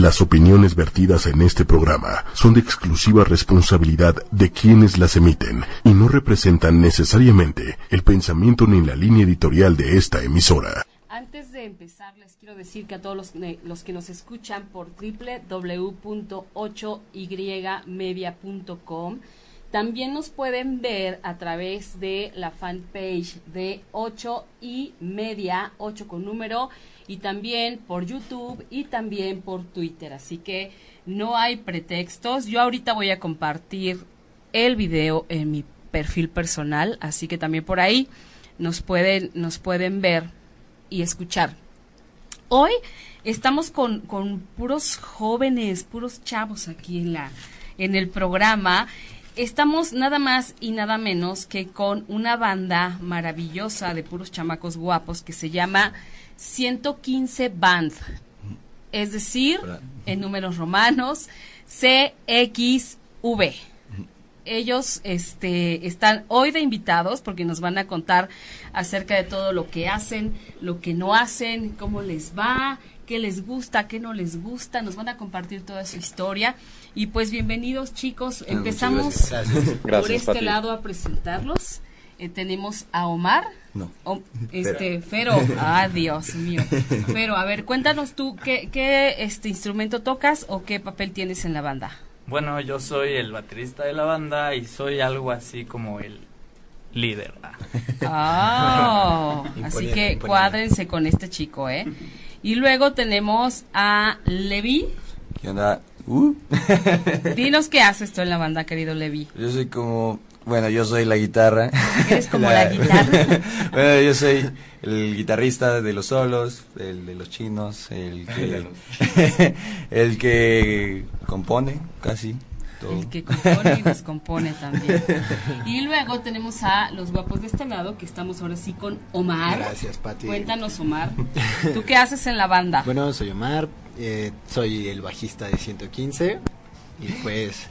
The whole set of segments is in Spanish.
Las opiniones vertidas en este programa son de exclusiva responsabilidad de quienes las emiten y no representan necesariamente el pensamiento ni la línea editorial de esta emisora. Antes de empezar, les quiero decir que a todos los, los que nos escuchan por www.8ymedia.com también nos pueden ver a través de la fanpage de 8 y media, 8 con número, y también por YouTube y también por Twitter. Así que no hay pretextos. Yo ahorita voy a compartir el video en mi perfil personal, así que también por ahí nos pueden, nos pueden ver y escuchar. Hoy estamos con, con puros jóvenes, puros chavos aquí en la en el programa estamos nada más y nada menos que con una banda maravillosa de puros chamacos guapos que se llama 115 Band. Es decir, en números romanos, CXV. Ellos este, están hoy de invitados porque nos van a contar acerca de todo lo que hacen, lo que no hacen, cómo les va, qué les gusta, qué no les gusta. Nos van a compartir toda su historia. Y pues bienvenidos chicos, ah, empezamos por este lado a presentarlos. Eh, tenemos a Omar. No. este, Fero. Ah, Dios mío. Pero, a ver, cuéntanos tú, ¿qué, ¿qué este instrumento tocas o qué papel tienes en la banda? Bueno, yo soy el baterista de la banda y soy algo así como el líder. Ah, así que cuádrense con este chico, ¿eh? Y luego tenemos a Levi. ¿Qué onda? Uh. Dinos qué haces tú en la banda, querido Levi. Yo soy como, bueno, yo soy la guitarra. Eres como la, guitarra. bueno, yo soy el guitarrista de los solos, el de los chinos, el que, el que compone casi. El que compone y descompone también. Y luego tenemos a los guapos de este lado, que estamos ahora sí con Omar. Gracias, Pati. Cuéntanos, Omar. ¿Tú qué haces en la banda? Bueno, soy Omar, eh, soy el bajista de 115 y pues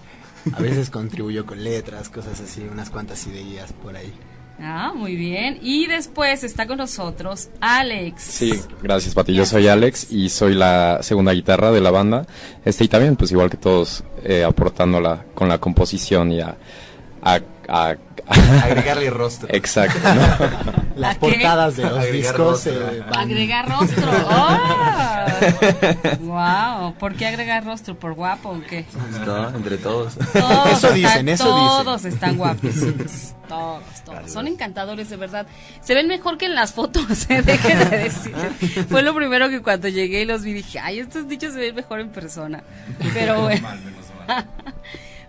a veces contribuyo con letras, cosas así, unas cuantas ideas por ahí. Ah, muy bien. Y después está con nosotros Alex. Sí, gracias Pati. Yo soy Alex y soy la segunda guitarra de la banda. Este y también, pues igual que todos, eh, aportándola con la composición y a, a, a Agregarle rostro. Exacto. Las portadas de los discos. Eh, agregar rostro. ¡Wow! ¿Por qué agregar rostro? ¿Por guapo o qué? No, entre todos. eso dicen, eso todos están guapos. Todos, todos. Son encantadores, de verdad. Se ven mejor que en las fotos, ¿eh? Dejen de decir. Fue lo primero que cuando llegué y los vi dije, ay, estos dichos se ven mejor en persona. Pero bueno.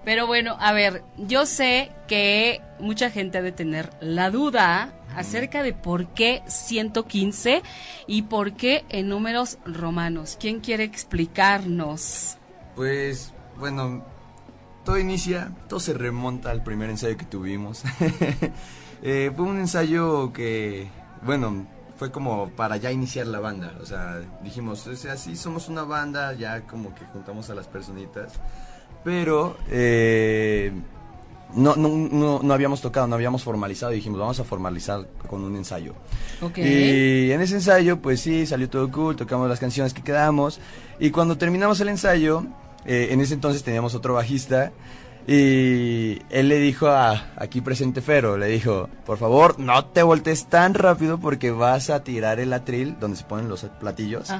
Pero bueno, a ver, yo sé que mucha gente ha de tener la duda acerca de por qué 115 y por qué en números romanos. ¿Quién quiere explicarnos? Pues, bueno, todo inicia, todo se remonta al primer ensayo que tuvimos. Eh, fue un ensayo que, bueno, fue como para ya iniciar la banda. O sea, dijimos, o sea, sí somos una banda, ya como que juntamos a las personitas pero eh, no, no, no, habíamos tocado, no habíamos formalizado y dijimos, vamos a formalizar con un ensayo. Y en ese ensayo, pues sí, salió todo cool, tocamos las canciones que quedamos. Y cuando terminamos el ensayo, eh, en ese entonces teníamos otro bajista y él le dijo a aquí presente Fero, le dijo, por favor, no te voltees tan rápido porque vas a tirar el atril donde se ponen los platillos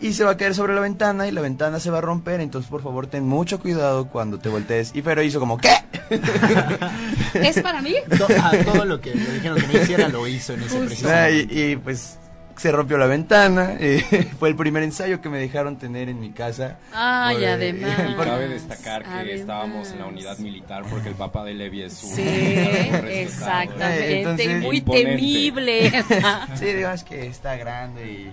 y se va a caer sobre la ventana y la ventana se va a romper, entonces por favor ten mucho cuidado cuando te voltees. Y Fero hizo como, ¿qué? ¿Es para mí? todo lo que le dijeron que no hiciera lo hizo en ese preciso y pues se rompió la ventana. Eh, fue el primer ensayo que me dejaron tener en mi casa. Ay, además. Cabe destacar que estábamos en la unidad militar porque el papá de Levi es un. Sí, exactamente. muy temible. sí, digamos que está grande y.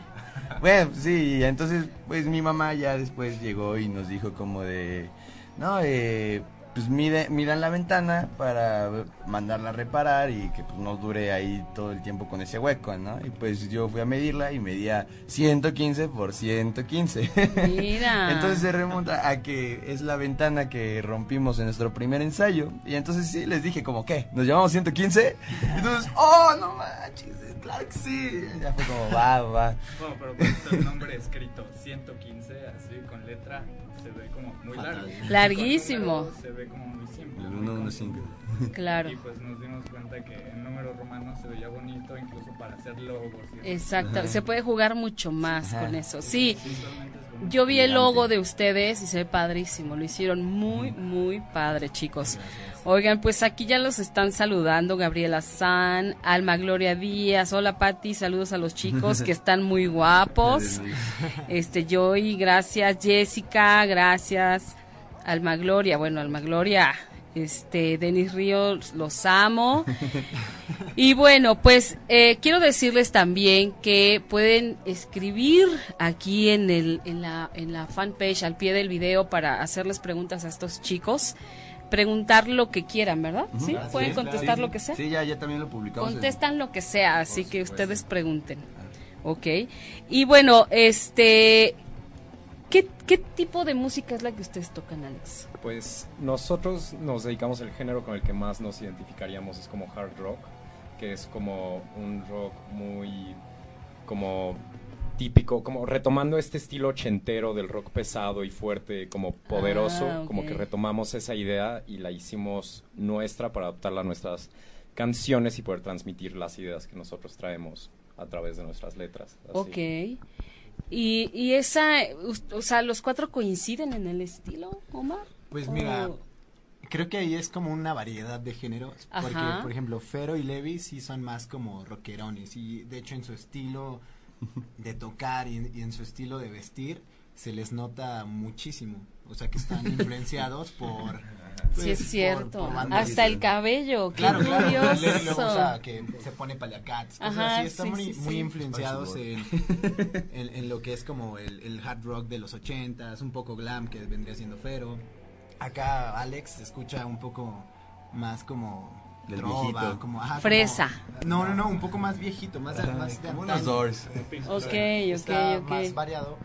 Bueno, sí, entonces, pues mi mamá ya después llegó y nos dijo como de. No, eh pues mide, midan la ventana para mandarla a reparar y que pues no dure ahí todo el tiempo con ese hueco, ¿no? Y pues yo fui a medirla y medía 115 por 115. Mira. entonces se remonta a que es la ventana que rompimos en nuestro primer ensayo. Y entonces sí les dije como, ¿qué? ¿Nos llamamos 115? Y entonces, oh, no manches claro que sí. Ya fue como, va, va. Bueno, pero puesto el nombre escrito 115, así con letra, se ve como muy largo. Larguísimo. Con número Se ve como muy simple. El muy 115. Claro. Y pues nos dimos cuenta que en número romano se veía bonito, incluso para hacer logos. eso. Exacto, se puede jugar mucho más Ajá. con eso. Sí, bonito. Yo vi el logo de ustedes y se ve padrísimo. Lo hicieron muy, muy padre, chicos. Oigan, pues aquí ya los están saludando Gabriela San, Alma Gloria Díaz. Hola, Patti. Saludos a los chicos que están muy guapos. Este, Joy, gracias. Jessica, gracias. Alma Gloria, bueno, Alma Gloria. Este, Denis Ríos, los amo. Y bueno, pues eh, quiero decirles también que pueden escribir aquí en, el, en, la, en la fanpage al pie del video para hacerles preguntas a estos chicos. Preguntar lo que quieran, ¿verdad? Sí, Así pueden es, contestar claro. lo que sea. Sí, ya, ya también lo publicamos. en- Contestan lo que sea, así Por que supuesto. ustedes pregunten. Ok. Y bueno, este. ¿Qué, ¿Qué tipo de música es la que ustedes tocan, Alex? Pues nosotros nos dedicamos el género con el que más nos identificaríamos es como hard rock, que es como un rock muy como típico, como retomando este estilo ochentero del rock pesado y fuerte, como poderoso, Ah, ok. como que retomamos esa idea y la hicimos nuestra para adaptarla a nuestras canciones y poder transmitir las ideas que nosotros traemos a través de nuestras letras. así. Ok. Y, y esa, o sea, los cuatro coinciden en el estilo, Omar. Pues ¿O- mira, creo que ahí es como una variedad de géneros. Porque, Ajá. por ejemplo, Fero y Levi sí son más como rockerones. Y de hecho, en su estilo de tocar y, y en su estilo de vestir, se les nota muchísimo. O sea, que están influenciados por. Sí es pues, cierto. por- por bandas Hasta el cabello, qué Claro, claro. curioso. O sea, que se pone paliacats. cosas Ajá, así. Están sí, muy, sí, muy sí. influenciados en, Spice en, en lo que es como el, el hard rock de los ochentas, un poco glam que vendría siendo Fero. Acá Alex se escucha un poco más como Del trova, viejito. como ajá, como- Fresa. no, no, no, un poco más viejito, más de, Ajá, más de como antaño. unos Doors. Ok, Está ok, más ok. variado.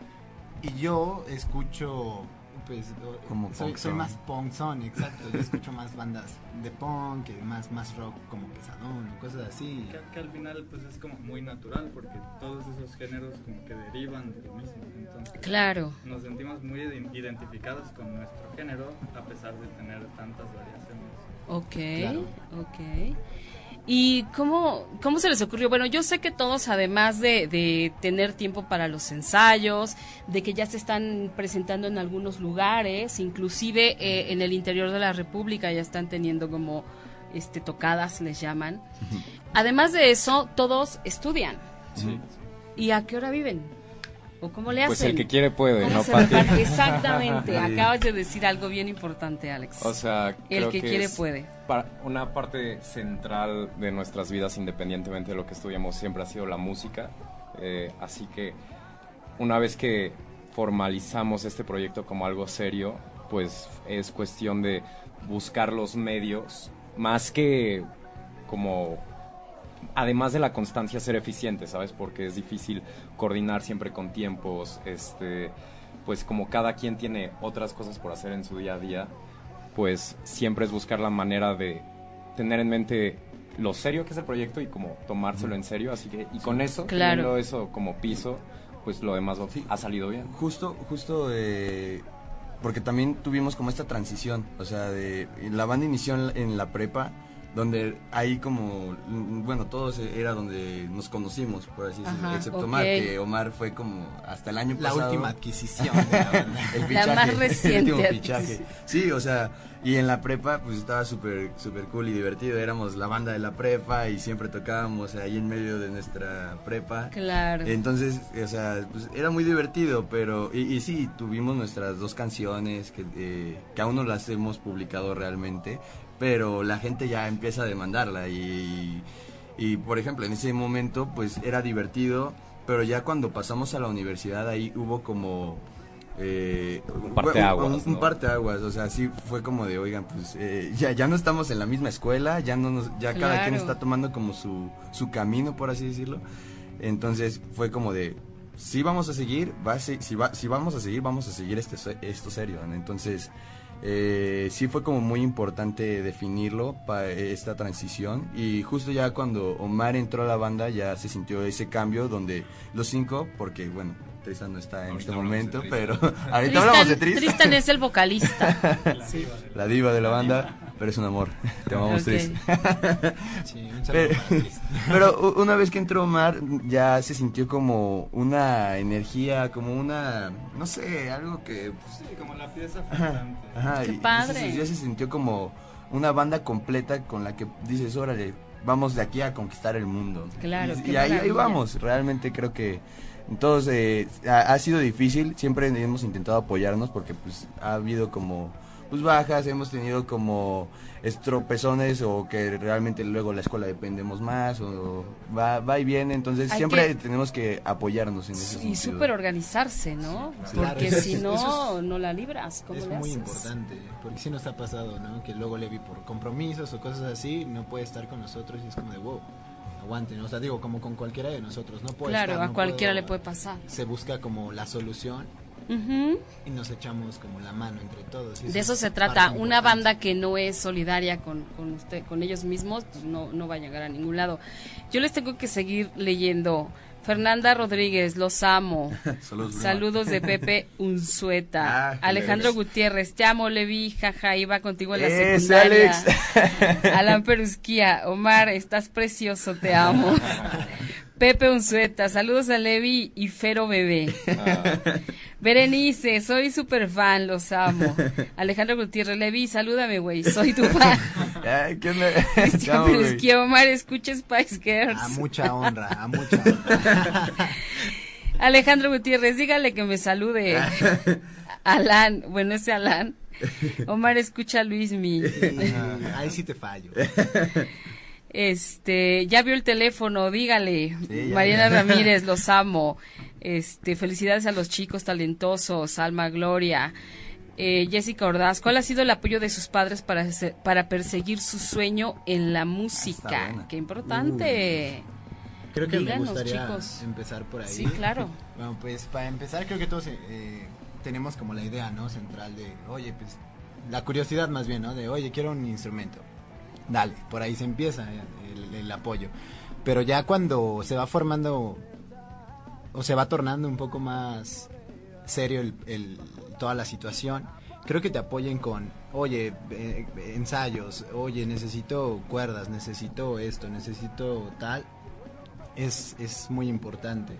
Y yo escucho pues Como soy, soy son. más punk son, exacto. Yo escucho más bandas de punk, y más más rock como pesadón, o cosas así. Que, que al final pues es como muy natural porque todos esos géneros como que derivan de lo mismo. Entonces Claro. nos sentimos muy iden- identificados con nuestro género a pesar de tener tantas variaciones. Ok, Claro. ok. ¿Y cómo, cómo se les ocurrió? Bueno, yo sé que todos, además de, de tener tiempo para los ensayos, de que ya se están presentando en algunos lugares, inclusive eh, en el interior de la República ya están teniendo como este tocadas, les llaman. Además de eso, todos estudian. Sí. ¿Y a qué hora viven? ¿O cómo le hacen? Pues el que quiere puede, ¿Cómo ¿no, Pati? Exactamente, acabas de decir algo bien importante, Alex. O sea, el que quiere es puede. una parte central de nuestras vidas, independientemente de lo que estudiamos, siempre ha sido la música. Eh, así que una vez que formalizamos este proyecto como algo serio, pues es cuestión de buscar los medios, más que como además de la constancia ser eficiente, ¿sabes? Porque es difícil coordinar siempre con tiempos, este, pues como cada quien tiene otras cosas por hacer en su día a día, pues siempre es buscar la manera de tener en mente lo serio que es el proyecto y como tomárselo en serio, así que y con eso, Claro. teniendo eso como piso, pues lo demás Sí. ha salido bien. Justo, justo, eh, porque también tuvimos como esta transición, o sea, de la banda inició en la, en la prepa, donde ahí como, bueno, todos era donde nos conocimos, por así decirlo, Ajá, excepto. Omar, que Omar fue como hasta el año La pasado. última adquisición de la banda. El La más el reciente último fichaje. adquisición. Sí, o sea, y en la prepa pues estaba súper súper cool y divertido. Éramos la banda de la prepa y siempre tocábamos ahí en medio de nuestra prepa. Claro. Entonces, o sea, pues era muy divertido, pero... Y, y sí, tuvimos nuestras dos canciones que, eh, que aún no las hemos publicado realmente, pero la gente ya empieza a demandarla y, y, por ejemplo, en ese momento pues era divertido, pero ya cuando pasamos a la universidad ahí hubo como... Eh, Un parteaguas, un, ¿no? parteaguas, o sea, sí fue como de, oigan, pues eh, ya, ya no estamos en la misma escuela, ya no nos, ya cada quien está tomando como su, su camino, por así decirlo. Entonces fue como de, si vamos a seguir, va a se- si, va, si vamos a seguir, vamos a seguir este, esto serio. ¿no? Entonces, eh, sí fue como muy importante definirlo para esta transición. Y justo ya cuando Omar entró a la banda, ya se sintió ese cambio donde los cinco, porque bueno, Tristan no está en Ahorita este momento, pero Tristan. ahorita hablamos de Tristan, Tristan. Tristan es el vocalista. La diva de la banda, pero es un amor. Te amamos, Ok. Tris. Sí, un saludo Pero, pero una vez que entró Omar, ya se sintió como una energía, como una, no sé, algo que... pues, Sí, como la pieza faltante. Ajá, Qué y- padre. ya se sintió como una banda completa con la que dices, órale, vamos de aquí a conquistar el mundo. Claro, y, y ahí, ahí vamos, realmente creo que entonces eh, ha, ha sido difícil, siempre hemos intentado apoyarnos porque pues ha habido como pues bajas, hemos tenido como estropezones o que realmente luego la escuela dependemos más o va, va y viene, entonces Hay siempre que- tenemos que apoyarnos en ese Y súper organizarse, ¿no? Claro, Porque eso es- si no, eso es- no la libras. ¿Cómo Es le muy haces? importante, porque si nos ha pasado, ¿no? Que luego Levi por compromisos o cosas así no puede estar con nosotros y es como de wow, aguanten, o sea, digo, como con cualquiera de nosotros, no puede Claro, estar, a no cualquiera puedo- le puede pasar. Se busca como la solución Y nos echamos como la mano entre todos. y De eso es se trata. Una importante. banda que no es solidaria con, con, usted, con ellos mismos, pues no, no va a llegar a ningún lado. Yo les tengo que seguir leyendo. Fernanda Rodríguez, los amo. Saludos, de Pepe Unzueta. Ah, Alejandro. Gutiérrez, te amo, Levi, jaja, iba contigo en la Ese secundaria. Alex. Alan Perusquía, Omar, estás precioso, te amo. Pepe Unzueta, saludos a Levi y Fero Bebé. Berenice, soy super fan, los amo. Alejandro Gutiérrez, Levi, salúdame, güey, soy tu fan. Ay, ¿qué Omar, escucha Spice Girls. A mucha honra, a mucha honra. Alejandro Gutiérrez, dígale que me salude. Alan, bueno, ese Alan. Omar, escucha a Luismi. Ah, ahí sí te fallo. Este, ya vio el teléfono, dígale. Sí. Mariana Ramírez, los amo. Este, felicidades a los chicos talentosos, Alma Gloria. Eh, Jessica Ordaz, ¿cuál ha sido el apoyo de sus padres para, para perseguir su sueño en la música? buena. Qué importante. Creo que Díganos, me gustaría chicos. empezar por ahí. Sí, claro. Bueno, pues para empezar creo que todos eh, tenemos como la idea, ¿no? Central de, oye, pues la curiosidad más bien, ¿no? De, oye, quiero un instrumento. Dale, por ahí se empieza el, el apoyo. Pero ya cuando se va formando o se va tornando un poco más serio el, el- toda la situación, creo que te apoyen con, oye, eh, ensayos, oye, necesito cuerdas, necesito esto, necesito tal. Es, es muy importante.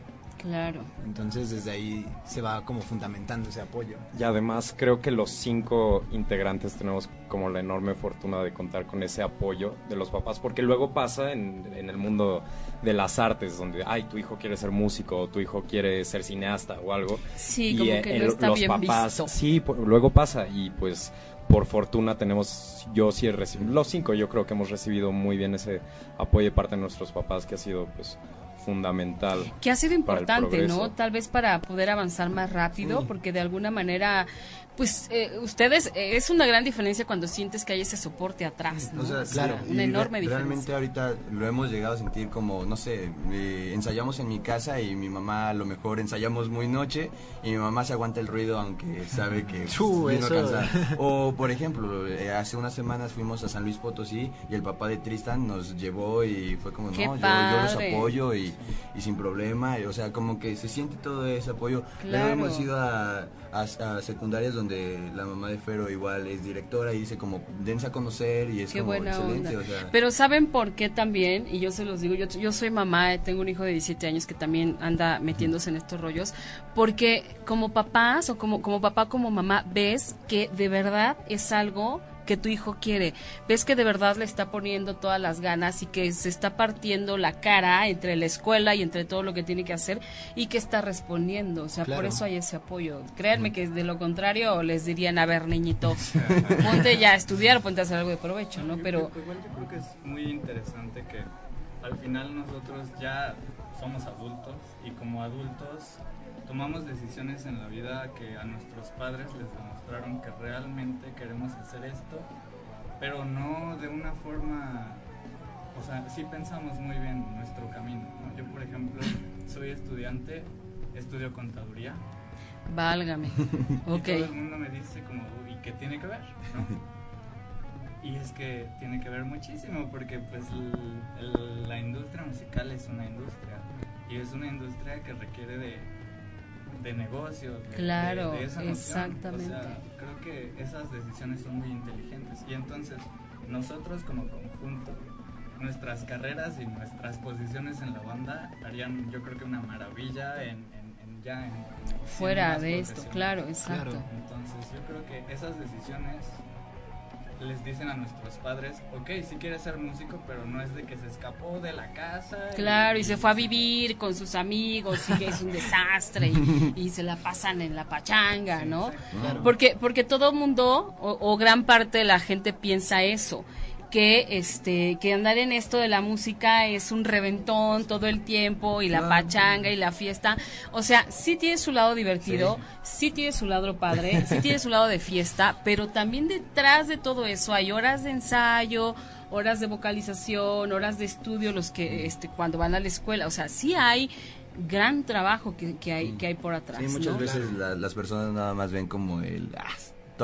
Claro. Entonces desde ahí se va como fundamentando ese apoyo. Y además creo que los cinco integrantes tenemos como la enorme fortuna de contar con ese apoyo de los papás, porque luego pasa en, en el mundo de las artes, donde, ay, tu hijo quiere ser músico, o tu hijo quiere ser cineasta o algo. Sí, Y, como eh, que el- no está los bien papás, visto. Sí, por- luego pasa y pues por fortuna tenemos, yo sí he recibido, los cinco yo creo que hemos recibido muy bien ese apoyo de parte de nuestros papás que ha sido pues fundamental. Que ha sido importante, ¿no? Tal vez para poder avanzar más rápido, porque de alguna manera, pues eh, ustedes, eh, es una gran diferencia cuando sientes que hay ese soporte atrás, ¿no? O sea, O sea, claro, una y enorme re- Realmente diferencia. ahorita lo hemos llegado a sentir como, no sé, eh, ensayamos en mi casa y mi mamá a lo mejor ensayamos muy noche y mi mamá se aguanta el ruido aunque sabe que pues, eso. cansada. O por ejemplo, eh, hace unas semanas fuimos a San Luis Potosí y el papá de Tristan nos llevó y fue como, ¡Qué no, yo, yo los apoyo y, y sin problema, y, o sea, como que se siente todo ese apoyo. Luego Claro. hemos ido a, a- a secundarias donde la mamá de Fero igual es directora y dice como, dense a conocer y es Qué como buena excelente, onda. o sea. Pero ¿saben por qué también? Y yo se los digo, yo, yo soy mamá, tengo un hijo de 17 años que también anda metiéndose en estos rollos, porque como papás o como, como papá, como mamá, ves que de verdad es algo que tu hijo quiere, ves que de verdad le está poniendo todas las ganas y que se está partiendo la cara entre la escuela y entre todo lo que tiene que hacer y que está respondiendo, o sea, por Claro. eso hay ese apoyo. Créanme que de lo contrario les dirían, a ver, niñito, ponte ya a estudiar o ponte a hacer algo de provecho, ¿no? Yo Pero igual yo creo que es muy interesante que al final nosotros ya somos adultos y como adultos tomamos decisiones en la vida que a nuestros padres les demostraron que realmente queremos hacer esto, pero no de una forma, o sea, sí pensamos muy bien nuestro camino. ¿no? Yo, por ejemplo, soy estudiante estudio contaduría. Válgame. Y todo el mundo me dice como, ¿y qué tiene que ver? ¿no? Y es que tiene que ver muchísimo porque pues el- el- la industria musical es una industria y es una industria que requiere de, de negocio. de- de- Claro, de esa exactamente. O sea, creo que esas decisiones son muy inteligentes y entonces nosotros como conjunto, nuestras carreras y nuestras posiciones en la banda harían yo creo que una maravilla en, en- en ya en, Fuera de esto, claro, exacto. Claro. Entonces yo creo que esas decisiones les dicen a nuestros padres, ok, sí quiere ser músico, pero no es de que se escapó de la casa. Claro, y se fue a vivir con sus amigos y que es un desastre y, y se la pasan en la pachanga, Sí, ¿no? exacto. Porque porque todo mundo o, o gran parte de la gente piensa eso que este que andar en esto de la música es un reventón todo el tiempo y la pachanga y la fiesta, o sea, sí tiene su lado divertido, sí, tiene su lado padre, sí tiene su lado de fiesta, pero también detrás de todo eso hay horas de ensayo, horas de vocalización, horas de estudio, los que este cuando van a la escuela, o sea, sí hay gran trabajo que, que hay que hay por atrás. Sí, muchas ¿no? veces la- las personas nada más ven como el... ah,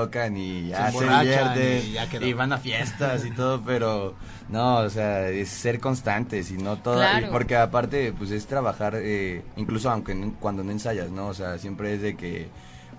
tocan y ya se, divierten y ya quedó. y van a fiestas y todo, pero no, o sea, es ser constantes y no todo, Claro. porque aparte pues es trabajar, eh, incluso aunque no- cuando no ensayas, ¿no? O sea, siempre es de que,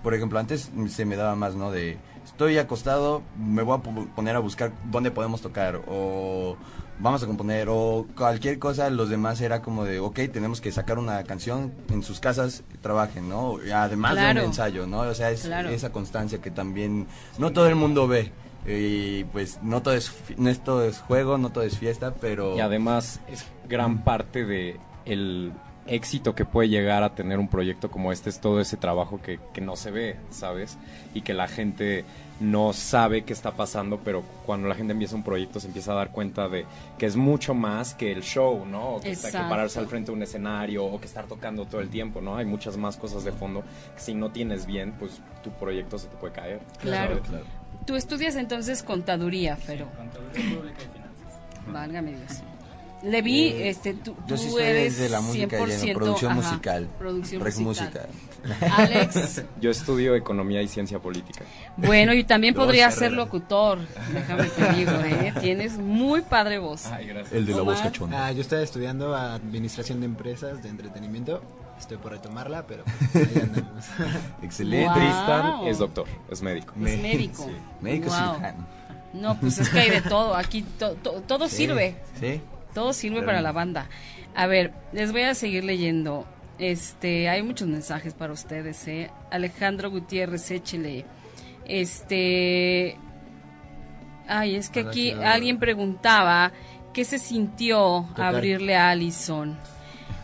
por ejemplo, antes se me daba más, ¿no? De estoy acostado, me voy a poner a buscar dónde podemos tocar o vamos a componer o cualquier cosa, los demás era como de, ok, tenemos que sacar una canción en sus casas, trabajen, ¿no? Y Además de Claro. un ensayo, ¿no? O sea, es Claro. esa constancia que también no todo el mundo ve. Y pues no todo es no es todo es juego, no todo es fiesta, pero Y además es gran parte de el éxito que puede llegar a tener un proyecto como este es todo ese trabajo que, que no se ve, ¿sabes? Y que la gente no sabe qué está pasando, pero cuando la gente empieza un proyecto se empieza a dar cuenta de que es mucho más que el show, ¿no? O que, está- que pararse al frente de un escenario o que estar tocando todo el tiempo, ¿no? Hay muchas más cosas de fondo que si no tienes bien, pues tu proyecto se te puede caer. Claro. ¿sabes? claro. Tú estudias entonces contaduría, pero Contaduría pública y finanzas. válgame Dios. Le vi, Eh, este, tú, Yo sí tú eres desde la música lleno, 100%, producción ajá, musical, Producción rec musical. música. Alex, Yo estudio economía y ciencia política. bueno, y también podría ser locutor, déjame te digo, ¿eh? Tienes muy padre voz. Ay, gracias. El de la voz cachonda. Ah, yo estaba estudiando administración de empresas de entretenimiento. Estoy por retomarla, pero pues, ahí andamos. Excelente. Wow. Tristan es doctor, es médico. Es médico. Sí. Médico Wow. cirujano. No, pues es que hay de todo, aquí to- to- todo Sí, sirve. Sí. Todo sirve para la banda. A ver, les voy a seguir leyendo. Este, hay muchos mensajes para ustedes, ¿eh? Alejandro Gutiérrez, échele. Este, ay, es que aquí alguien preguntaba qué se sintió Tocar. abrirle a Allison.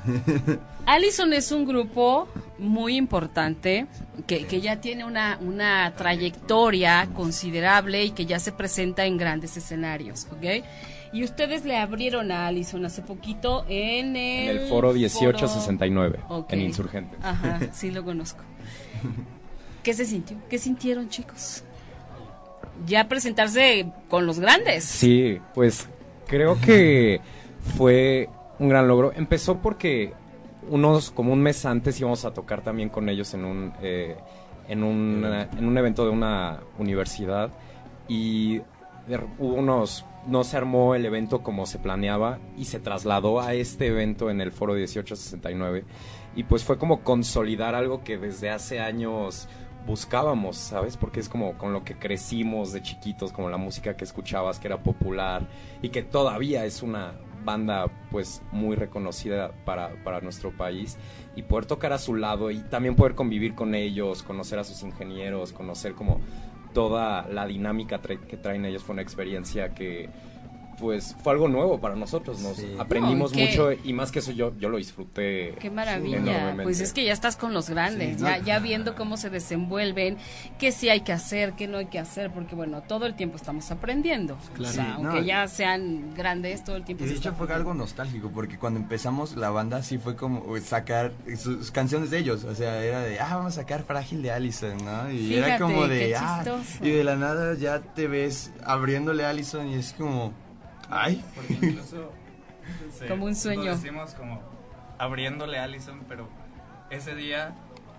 Allison es un grupo muy importante que, que ya tiene una, una trayectoria considerable y que ya se presenta en grandes escenarios, ¿ok? Y ustedes le abrieron a Allison hace poquito en En el, el foro 1869, Ok. en Insurgentes. Ajá, sí lo conozco. ¿Qué se sintió? ¿Qué sintieron, chicos? Ya presentarse con los grandes. Sí, pues creo que fue un gran logro. Empezó porque unos como un mes antes íbamos a tocar también con ellos en un eh, en un en un evento de una universidad y hubo unos no se armó el evento como se planeaba y se trasladó a este evento en el foro 1869 y pues fue como consolidar algo que desde hace años buscábamos, ¿sabes? Porque es como con lo que crecimos de chiquitos, como la música que escuchabas, que era popular y que todavía es una banda pues muy reconocida para, para nuestro país y poder tocar a su lado y también poder convivir con ellos, conocer a sus ingenieros, conocer como toda la dinámica tra- que traen ellos fue una experiencia que pues fue algo nuevo para nosotros, nos Sí. aprendimos No, y que- mucho y más que eso yo, yo lo disfruté. Qué maravilla. enormemente. Pues es que ya estás con los grandes, Sí, ya, no. ya viendo cómo se desenvuelven, qué sí hay que hacer, qué no hay que hacer, porque bueno, todo el tiempo estamos aprendiendo. Claro. O sea, Sí, aunque no, ya sean grandes, todo el tiempo Y de hecho fue algo nostálgico porque cuando empezamos la banda sí fue como uh, sacar sus canciones de ellos, o sea, era de, ah, vamos a sacar Frágil de Allison, ¿no? Y Fíjate, era como qué de, ah, chistoso. y de la nada ya te ves abriéndole a Allison y es como, ay, Porque incluso se- Como un sueño. Lo decimos como abriéndole a Allison, pero ese día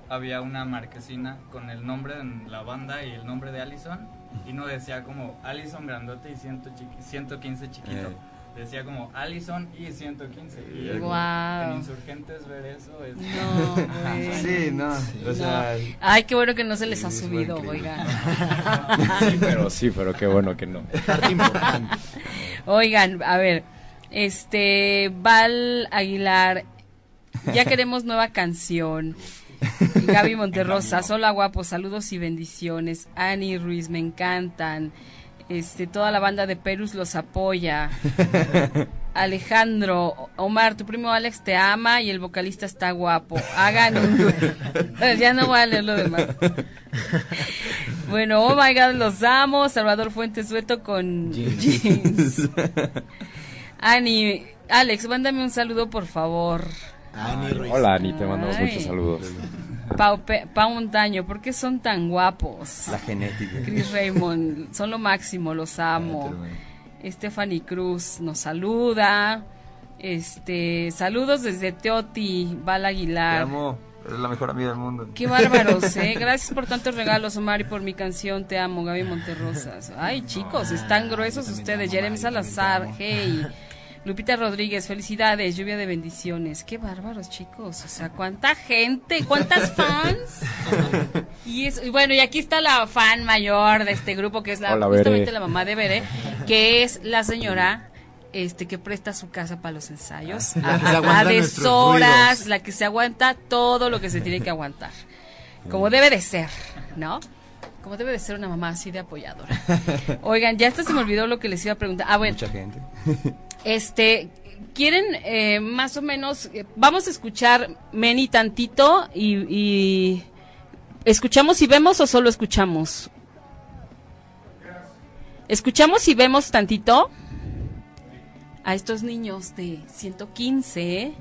había una marquesina con el nombre de la banda y el nombre de Allison y no decía como Allison grandote y 115 chiquito. Eh. Decía como Allison y 115. Y en Insurgentes ver eso es... No, Sí, no. O sea, Ay, qué bueno que no se les ha subido, oigan. Sí, pero sí, pero qué bueno que no. Oigan, a ver, este, Val Aguilar, ya queremos nueva canción. Gaby Monterrosa, hola guapo, saludos y bendiciones. Ani Ruiz, me encantan. Este, toda la banda de Perus los apoya. Alejandro, Omar, tu primo Alex te ama y el vocalista está guapo. Hagan un Ya no voy a leer lo demás. Bueno, oh my god, los amo. Salvador Fuentes Sueto con jeans. Ani, Alex, mándame un saludo por favor. Hola Ani, te mandamos muchos saludos. Pau, Pau Montaño, ¿por qué son tan guapos? La genética. Chris Raymond, son lo máximo, los amo. Stephanie Cruz nos saluda. Este, saludos desde Teoti, Val Aguilar. Te amo, eres la mejor amiga del mundo. Qué bárbaros, ¿eh? Gracias por tantos regalos, Omar, y por mi canción Te amo, Gaby Monterrosas. Ay, chicos, están gruesos ustedes. Jeremy Salazar, hey. Lupita Rodríguez, felicidades, lluvia de bendiciones. Qué bárbaros, chicos. O sea, cuánta gente, cuántas fans. y, bueno, y aquí está la fan mayor de este grupo, que es la, justamente la mamá de Bere, que es la señora este que presta su casa para los ensayos. a, deshoras, la que se aguanta todo lo que se tiene que aguantar. Como debe de ser, ¿no? Como debe de ser una mamá así de apoyadora. Oigan, ya hasta se me olvidó lo que les iba a preguntar. Ah, bueno. Mucha gente. Este, quieren eh, más o menos, eh, vamos a escuchar Meni tantito y, escuchamos y vemos o solo escuchamos. Escuchamos y vemos tantito a estos niños de 115.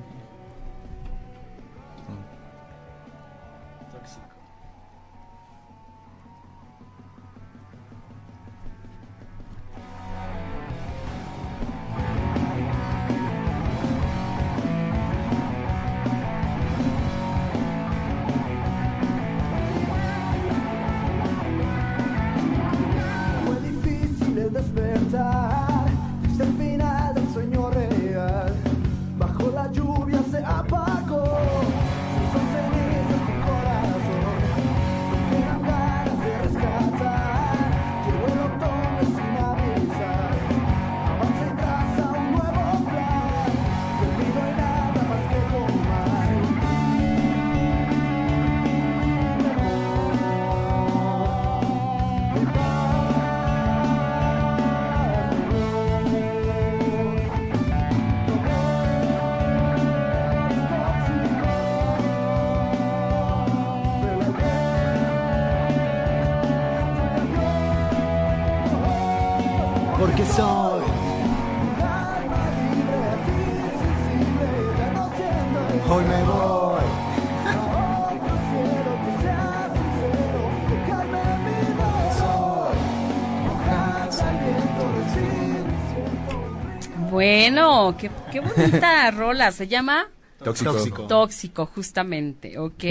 Bueno, qué, qué bonita rola. ¿Se llama? Tóxico. Tóxico. justamente. Ok.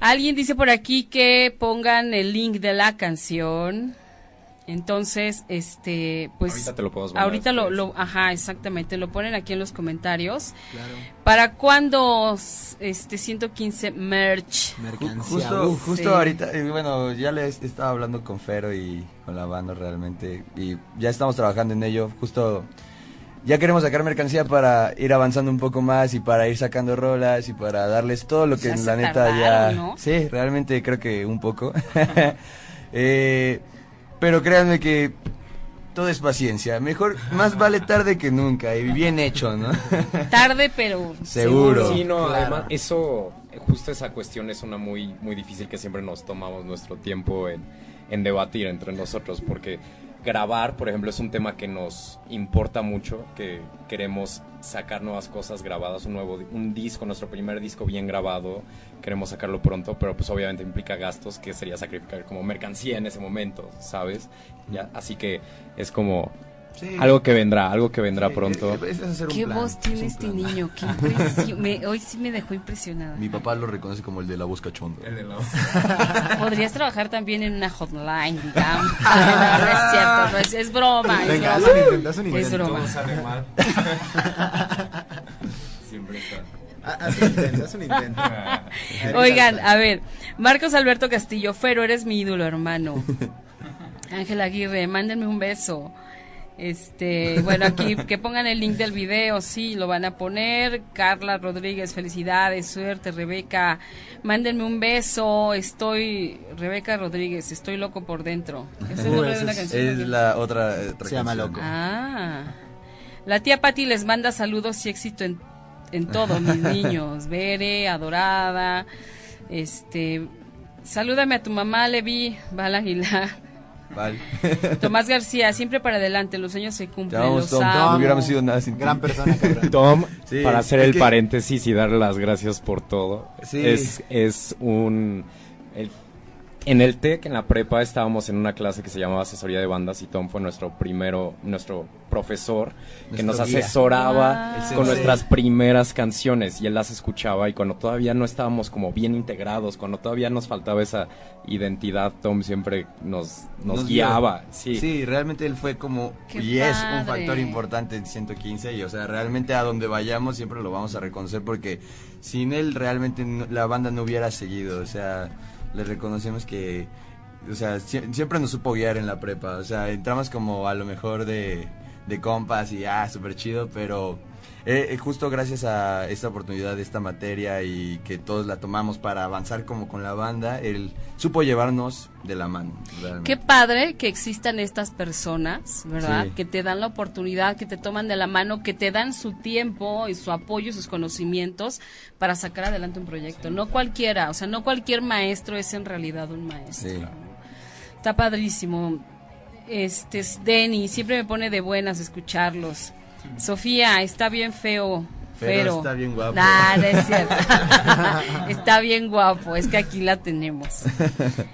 Alguien dice por aquí que pongan el link de la canción. Entonces, este, pues ahorita te lo podemos Ahorita lo, lo, ajá, exactamente, lo ponen aquí en los comentarios. Claro. ¿Para cuándo este 115 merch? Justo, justo ahorita, eh, bueno, ya les estaba hablando con Fero y con la banda realmente y ya estamos trabajando en ello. Justo ya queremos sacar mercancía para ir avanzando un poco más y para ir sacando rolas y para darles todo lo que en la neta ya... Sí, realmente creo que un poco. eh, pero créanme que todo es paciencia. Mejor, más vale tarde que nunca y bien hecho, ¿no? tarde, pero seguro. Sí, no, además eso, justo esa cuestión es una muy, muy difícil que siempre nos tomamos nuestro tiempo en, en debatir entre nosotros porque grabar, por ejemplo, es un tema que nos importa mucho, que queremos sacar nuevas cosas grabadas, un nuevo un disco, nuestro primer disco bien grabado, queremos sacarlo pronto, pero pues obviamente implica gastos que sería sacrificar como mercancía en ese momento, ¿sabes? Ya, así que es como Sí. Algo que vendrá, algo que vendrá Sí, pronto. es hacer un ¿Qué plan, voz es tiene este plan. niño? Qué me- hoy sí me dejó impresionada. Mi papá lo reconoce como el de la voz cachonda. El de la- Podrías trabajar también en una hotline, digamos. No, no es cierto, no es, es broma. Es Venga, haz broma. un intento, Es broma. Todo sale mal. Siempre está. Ah, Haz un intento, haz un intento. A ver, Oigan, a ver, Marcos Alberto Castillo, Fero, eres mi ídolo, hermano. Ángel Aguirre, mándenme un beso. Este, bueno, aquí que pongan el link del video, sí, lo van a poner. Carla Rodríguez, felicidades, suerte, Rebeca, mándenme un beso. Estoy, Rebeca Rodríguez, estoy loco por dentro. ¿Es el nombre de una Es- canción? Es la otra, eh, otra Se llama. Loco. Ah, la tía Patti les manda saludos y éxito en, en todo, mis niños. Bere, adorada. Este, salúdame a tu mamá, Levi, Val Aguilar. Vale. Tomás García, siempre para adelante, los sueños se cumplen. los Tom. amo. No hubiéramos sido nada sin. Gran persona, cabrón. Tom, Sí, para hacer el que- paréntesis y darle las gracias por todo. Sí. Es, es un... el- en el TEC, en la prepa, estábamos en una clase que se llamaba asesoría de bandas y Tom fue nuestro primero, nuestro profesor que Nuestro nos guía. asesoraba con nuestras primeras canciones y él las escuchaba y cuando todavía no estábamos como bien integrados, cuando todavía nos faltaba esa identidad, Tom siempre nos, nos, guiaba. Sí. Sí, realmente él fue como Qué y es un factor importante en 115 y o sea, realmente a donde vayamos siempre lo vamos a reconocer porque sin él realmente no- la banda no hubiera seguido, o sea, le reconocemos que o sea, sie- siempre nos supo guiar en la prepa, o sea, entramos como a lo mejor de, de compas y ah, súper chido, pero eh, eh, justo gracias a esta oportunidad de esta materia y que todos la tomamos para avanzar como con la banda, él supo llevarnos de la mano. realmente. Qué padre que existan estas personas, ¿verdad? Sí. Que te dan la oportunidad, que te toman de la mano, que te dan su tiempo y su apoyo sus conocimientos para sacar adelante un proyecto. No cualquiera, o sea, no cualquier maestro es en realidad un maestro. Sí. Está padrísimo. Este es Denny, siempre me pone de buenas escucharlos. Sofía, está bien feo. Pero Pero está bien guapo. Nah, no es cierto. está bien guapo, es que aquí la tenemos.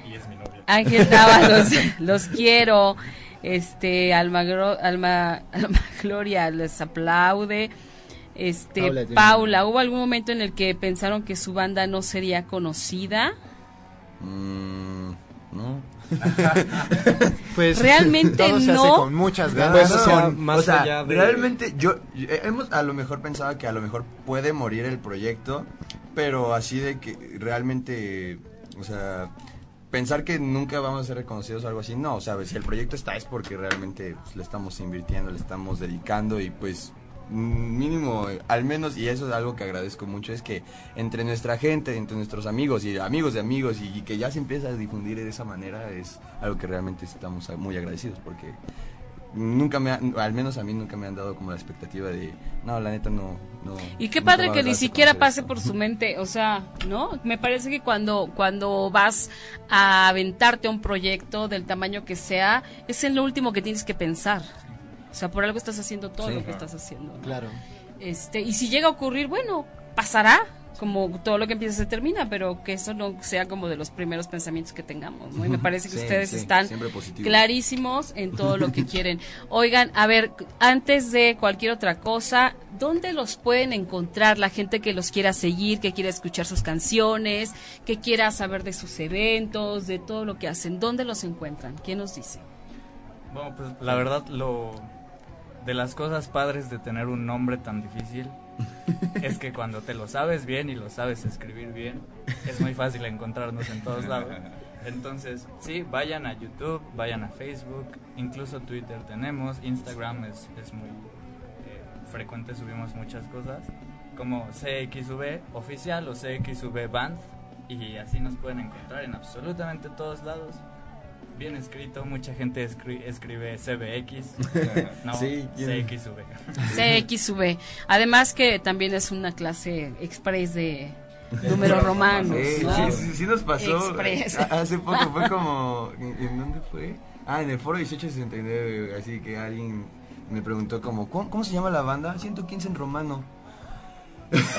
Y es mi novia. Ángel Dávalos, los quiero. Este, Alma, Gro- Alma, Alma Gloria les aplaude. Este, Paula, ¿hubo algún momento en el que pensaron que su banda no sería conocida? Mm, no. Pues Realmente todo se hace no. con muchas ganas. Pues, o No, sea, con- más o sea, allá de- realmente yo hemos a lo mejor pensado que a lo mejor puede morir el proyecto, pero así de que realmente, o sea, pensar que nunca vamos a ser reconocidos o algo así, no, o sea, si el proyecto está es porque realmente pues, le estamos invirtiendo, le estamos dedicando y pues mínimo, al menos, y eso es algo que agradezco mucho, es que entre nuestra gente, entre nuestros amigos y amigos de amigos y, y que ya se empieza a difundir de esa manera, es algo que realmente estamos muy agradecidos porque nunca me ha- al menos a mí nunca me han dado como la expectativa de no la neta no no Y qué padre que ni siquiera pase esto". por su mente, o sea, ¿no? Me parece que cuando, cuando vas a aventarte a un proyecto del tamaño que sea, es en lo último que tienes que pensar. O sea, por algo estás haciendo todo Sí. lo que estás haciendo. ¿no? Claro. Este, y si llega a ocurrir, bueno, pasará, como todo lo que empieza se termina, pero que eso no sea como de los primeros pensamientos que tengamos, ¿no? Y me parece que Sí, ustedes sí, están clarísimos en todo lo que quieren. Oigan, a ver, antes de cualquier otra cosa, ¿dónde los pueden encontrar la gente que los quiera seguir, que quiera escuchar sus canciones, que quiera saber de sus eventos, de todo lo que hacen? ¿Dónde los encuentran? ¿Quién nos dice? Bueno, pues la verdad, lo de las cosas padres de tener un nombre tan difícil es que cuando te lo sabes bien y lo sabes escribir bien, es muy fácil encontrarnos en todos lados. Entonces, sí, vayan a YouTube, vayan a Facebook, incluso Twitter tenemos, Instagram es, es muy eh, frecuente, subimos muchas cosas, como CXV oficial o CXV Band, y así nos pueden encontrar en absolutamente todos lados. Bien escrito, mucha gente escri- escribe CBX, no, Sí. CXV. CXV. Además que también es una clase express de números romanos. Sí, ¿no? sí, sí, nos pasó Express. hace poco fue como ¿en, en dónde fue? Ah, en el foro 1869, así que alguien me preguntó como ¿cómo, cómo se llama la banda? 115 en romano.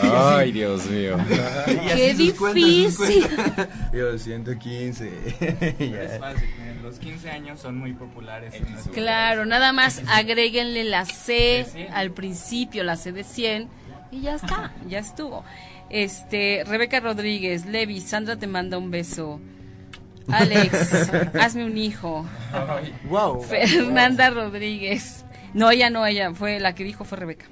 Ay, Dios mío. Y Qué difícil. cuentas. Yo 115. Es fácil, miren, los 15 años son muy populares. en nuestro Claro, nada más agréguenle la C al principio, la C de 100 y ya está, ya estuvo. Este, Rebeca Rodríguez, Levi, Sandra te manda un beso. Alex, hazme un hijo. Wow. Fernanda Rodríguez. No, ella no, ella fue la que dijo fue Rebeca.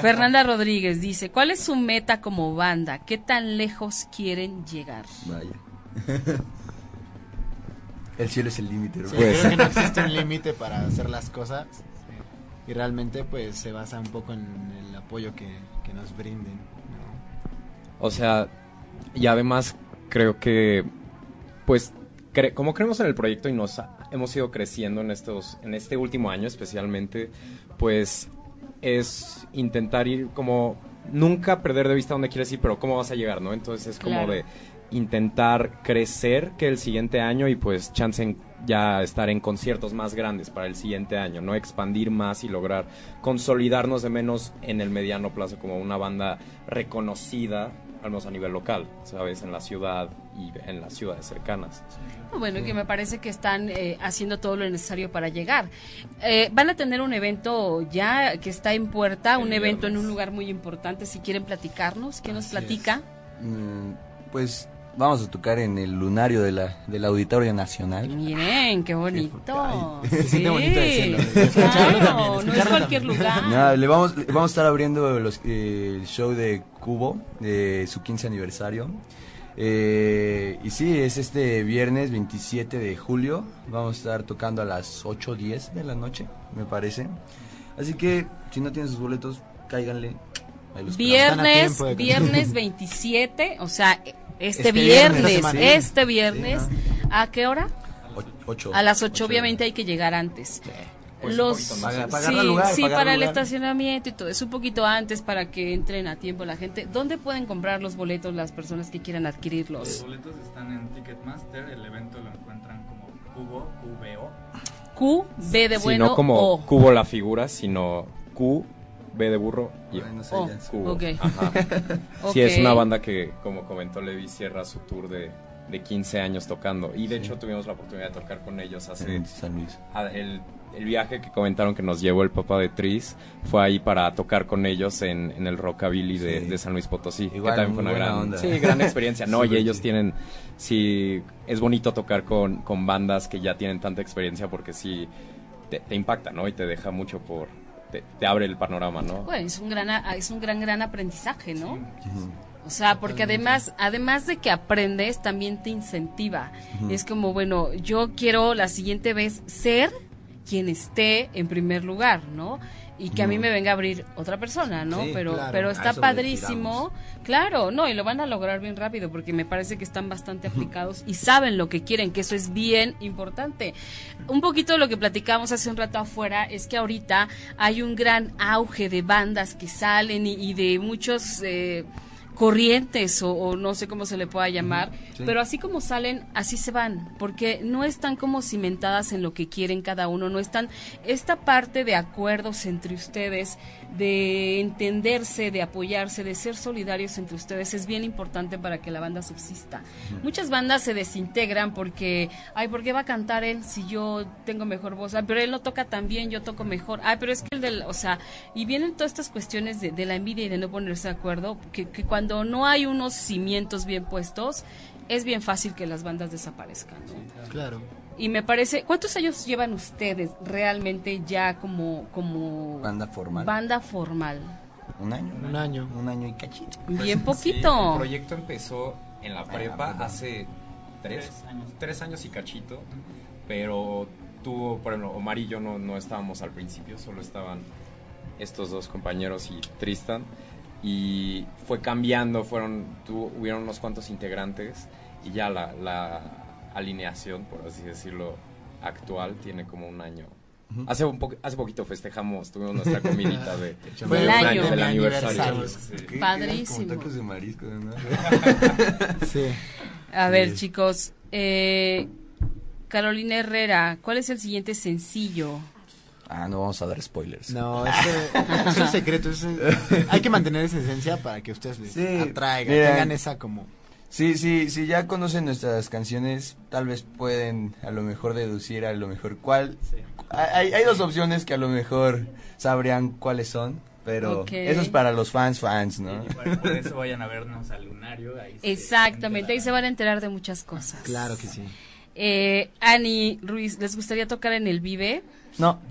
Fernanda Rodríguez dice, ¿cuál es su meta como banda? ¿Qué tan lejos quieren llegar? Vaya. El cielo es el límite, Sí. Pues- creo que no existe un límite para hacer las cosas y realmente pues se basa un poco en el apoyo que, que nos brinden. ¿no? O sea, y además creo que, pues, cre- como creemos en el proyecto y nos ha- hemos ido creciendo en estos, en este último año especialmente, pues es intentar ir como nunca perder de vista dónde quieres ir, pero cómo vas a llegar, ¿no? Entonces es como Claro. de intentar crecer que el siguiente año y pues chance en ya estar en conciertos más grandes para el siguiente año, ¿no? Expandir más y lograr consolidarnos de menos en el mediano plazo como una banda reconocida, al menos a nivel local, ¿sabes? En la ciudad y en las ciudades cercanas. Bueno, que me parece que están eh, haciendo todo lo necesario para llegar. Eh, van a tener un evento ya que está en puerta, un evento en un lugar muy importante. Si quieren platicarnos, ¿qué nos Así platica? Mm, Pues vamos a tocar en el lunario de la, del Auditorio Nacional. Miren, qué bonito. Se siente bonito decirlo, Sí, claro, también, no es cualquier también. lugar. Le vamos, le vamos a estar abriendo los, eh, el show de Cubo, de su 15 aniversario. Eh, y sí, es este viernes 27 de julio. Vamos a estar tocando a las 8 o 10 de la noche, me parece. Así que, si no tienen sus boletos, cáiganle. Viernes, tiempo viernes 27, o sea, este, Este viernes, viernes, sí. este viernes, Sí, ¿a qué hora? esperan. O- ocho- A las 8, ocho. obviamente hay que llegar antes. Pues Los, sí, lugar, sí, para el estacionamiento y todo eso, un poquito antes para que entren a tiempo la gente. ¿Dónde pueden comprar los boletos las personas que quieran Los adquirirlos? boletos están en Ticketmaster, el evento lo encuentran como Cubo, QBO. Q, B de bueno, no como O. cubo la figura, sino Q, B de burro y Ay, no sé, Oh. ya. cubo. Ajá. Sí, es una banda que, como comentó Levi, cierra su tour de, de 15 años tocando. Y de hecho tuvimos la oportunidad de tocar con ellos hace... En San Luis. a- El, el viaje que comentaron que nos llevó el papá de Tris fue ahí para tocar con ellos en, en el Rockabilly de, Sí. de San Luis Potosí. Igual, que también fue una gran, onda. sí, gran experiencia. No, y ellos tienen... Sí, es bonito tocar con, con bandas que ya tienen tanta experiencia porque sí te, te impacta, ¿no? Y te deja mucho por... Te, te abre el panorama, ¿no? Bueno, es un gran, a- es un gran, gran aprendizaje, ¿no? O sea, porque además, además de que aprendes, también te incentiva. Es como, bueno, yo quiero la siguiente vez ser quien esté en primer lugar, ¿no? Y que a mí me venga a abrir otra persona, ¿no? Sí, pero, claro. pero está padrísimo. Claro, no, y lo van a lograr bien rápido porque me parece que están bastante aplicados y saben lo que quieren, que eso es bien importante. Un poquito de lo que platicamos hace un rato afuera es que ahorita hay un gran auge de bandas que salen y, y de muchos eh, corrientes o, o no sé cómo se le pueda llamar, sí. pero así como salen, así se van, porque no están como cimentadas en lo que quieren cada uno, no están esta parte de acuerdos entre ustedes, de entenderse, de apoyarse, de ser solidarios entre ustedes es bien importante para que la banda subsista. Muchas bandas se desintegran porque, ay, ¿por qué va a cantar él si yo tengo mejor voz? Ay, pero él no toca tan bien, yo toco mejor. Ay, pero es que el del, o sea, y vienen todas estas cuestiones de, de la envidia y de no ponerse de acuerdo, que, que cuando no hay unos cimientos bien puestos, es bien fácil que las bandas desaparezcan. ¿no? Claro. Y me parece, ¿cuántos años llevan ustedes realmente ya como, como Banda formal. banda formal? Un año. Un año. Un año y cachito. Bien Sí, poquito. el proyecto empezó en la prepa prepa. hace tres, Tres años. tres años y cachito, pero tuvo, por ejemplo, Omar y yo no, no estábamos al principio, solo estaban estos dos compañeros y Tristan, y fue cambiando, fueron, tuvo, hubieron unos cuantos integrantes, y ya la, la alineación, por así decirlo, actual tiene como un año. Hace, un po- hace poquito festejamos, tuvimos nuestra comidita de, Fue un año. del aniversario. aniversario. Sí. ¿Qué? Padrísimo. Como tacos de marisco, ¿no? Sí. A ver, Sí. chicos, eh, Carolina Herrera, ¿cuál es el siguiente sencillo? Ah, no vamos a dar spoilers. No, este, es un secreto. es hay que mantener esa esencia para que ustedes les Sí, atraigan, mira. tengan esa como... Sí, sí, si ya conocen nuestras canciones, tal vez pueden a lo mejor deducir a lo mejor cuál. Sí. Hay, hay dos opciones que a lo mejor sabrían cuáles son, pero Ok. eso es para los fans fans, ¿no? Por eso vayan a vernos al lunario. Ahí se Exactamente, ahí se van a enterar de muchas cosas. Claro que sí. Eh, Ani Ruiz, ¿les gustaría tocar en el Vive? No.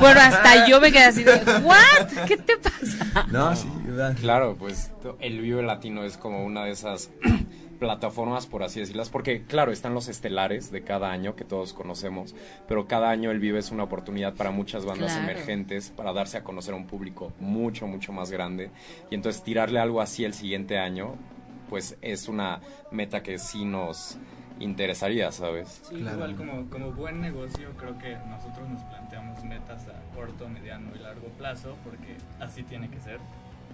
Bueno, hasta yo me quedé así de, ¿what? ¿Qué te pasa? No, sí, ¿verdad? Claro, pues el Vive Latino es como una de esas plataformas, por así decirlas, porque claro, están los estelares de cada año que todos conocemos, pero cada año el Vive es una oportunidad para muchas bandas Claro. emergentes para darse a conocer a un público mucho, mucho más grande y entonces tirarle algo así el siguiente año, pues es una meta que sí nos interesaría, ¿sabes? Sí, Claro. igual como, como buen negocio creo que nosotros nos planteamos metas a corto, mediano y largo plazo porque así tiene que ser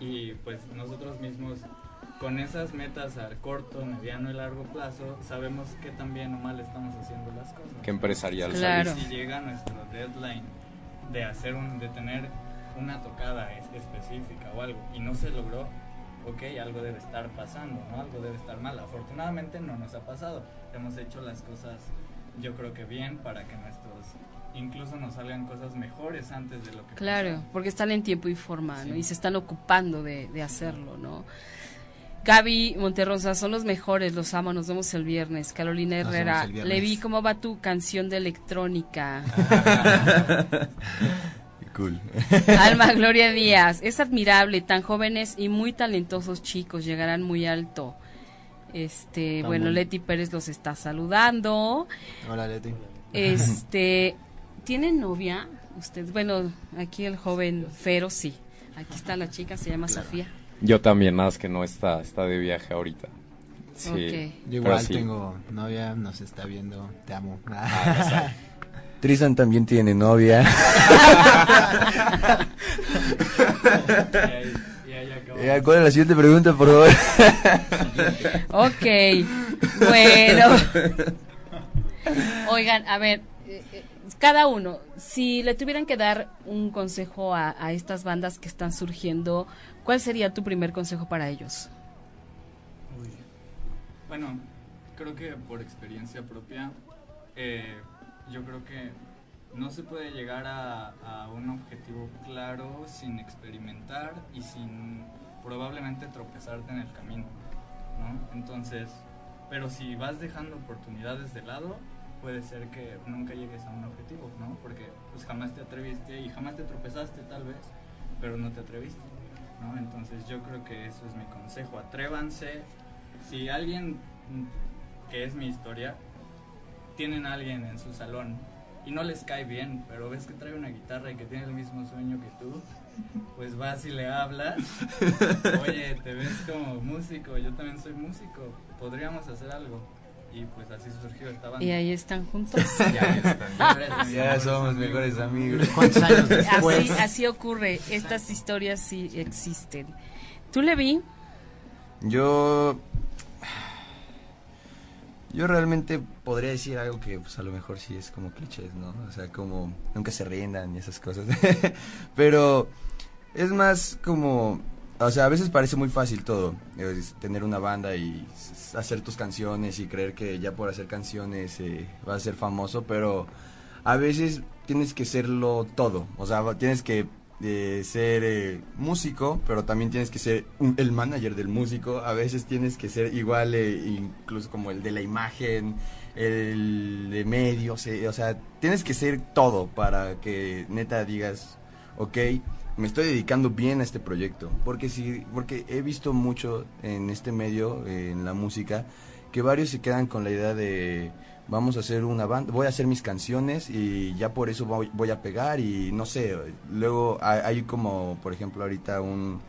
y pues nosotros mismos con esas metas a corto, mediano y largo plazo sabemos que tan bien o mal estamos haciendo las cosas. Que empresarial, Claro. ¿sabes? Si llega nuestro deadline de hacer un, de tener una tocada es- específica o algo y no se logró, ok, algo debe estar pasando, ¿no? Algo debe estar mal. Afortunadamente no nos ha pasado. Hemos hecho las cosas, yo creo que bien, para que nuestros, incluso nos salgan cosas mejores antes de lo que Claro, pensamos. porque están en tiempo y forma, ¿no? Y se están ocupando de, de hacerlo, ¿no? Gaby Monterrosa, son los mejores, los amo, nos vemos el viernes. Carolina Herrera, viernes. le vi cómo va tu canción de electrónica. Cool. Alma Gloria Díaz, es admirable, tan jóvenes y muy talentosos chicos, llegarán muy alto. Este, bueno, Leti Pérez los está saludando. Hola, Leti. Este, ¿tiene novia? Usted, bueno, aquí el joven Fero sí. Aquí está la chica, se llama Sofía. Yo también, nada más que no está, está de viaje ahorita. Sí. Yo igual sí. tengo novia, nos está viendo, te amo. Tristan también tiene novia. Eh, ¿Cuál es la siguiente pregunta, por favor? Ok, bueno. Oigan, a ver, eh, eh, cada uno, si le tuvieran que dar un consejo a, a estas bandas que están surgiendo, ¿cuál sería tu primer consejo para ellos? Uy. Bueno, creo que por experiencia propia, eh, yo creo que no se puede llegar a, un objetivo claro sin experimentar y sin probablemente tropezarte en el camino, ¿no? Entonces, pero si vas dejando oportunidades de lado, puede ser que nunca llegues a un objetivo, ¿no? Porque pues jamás te atreviste y jamás te tropezaste tal vez, pero no te atreviste, ¿no? Entonces yo creo que eso es mi consejo, atrévanse. Si alguien, que es mi historia, tienen a alguien en su salón y no les cae bien, pero ves que trae una guitarra y que tiene el mismo sueño que tú, pues vas y le hablas. Oye, te ves como músico, yo también soy músico, podríamos hacer algo. Y pues así surgió esta banda. Y ahí están juntos. Ya están. ya somos mejores amigos. ¿Cuántos años después? Así, así ocurre, estas historias sí existen. ¿Tú le vi? Yo. Yo realmente podría decir algo que, pues, a lo mejor sí es como clichés, ¿no? O sea, como nunca se rindan y esas cosas. Pero es más como. O sea, a veces parece muy fácil todo. tener una banda y hacer tus canciones y creer que ya por hacer canciones eh, vas a ser famoso, pero a veces tienes que serlo todo. O sea, tienes que eh, ser eh, músico, pero también tienes que ser el manager del músico. A veces tienes que ser igual, eh, incluso como el de la imagen, el de medios. eh, o sea, tienes que ser todo para que neta digas, ok, me estoy dedicando bien a este proyecto. Porque, sí, porque he visto mucho en este medio, en la música, que varios se quedan con la idea de vamos a hacer una banda, voy a hacer mis canciones y ya por eso voy, voy a pegar y no sé, luego hay, hay como, por ejemplo, ahorita un,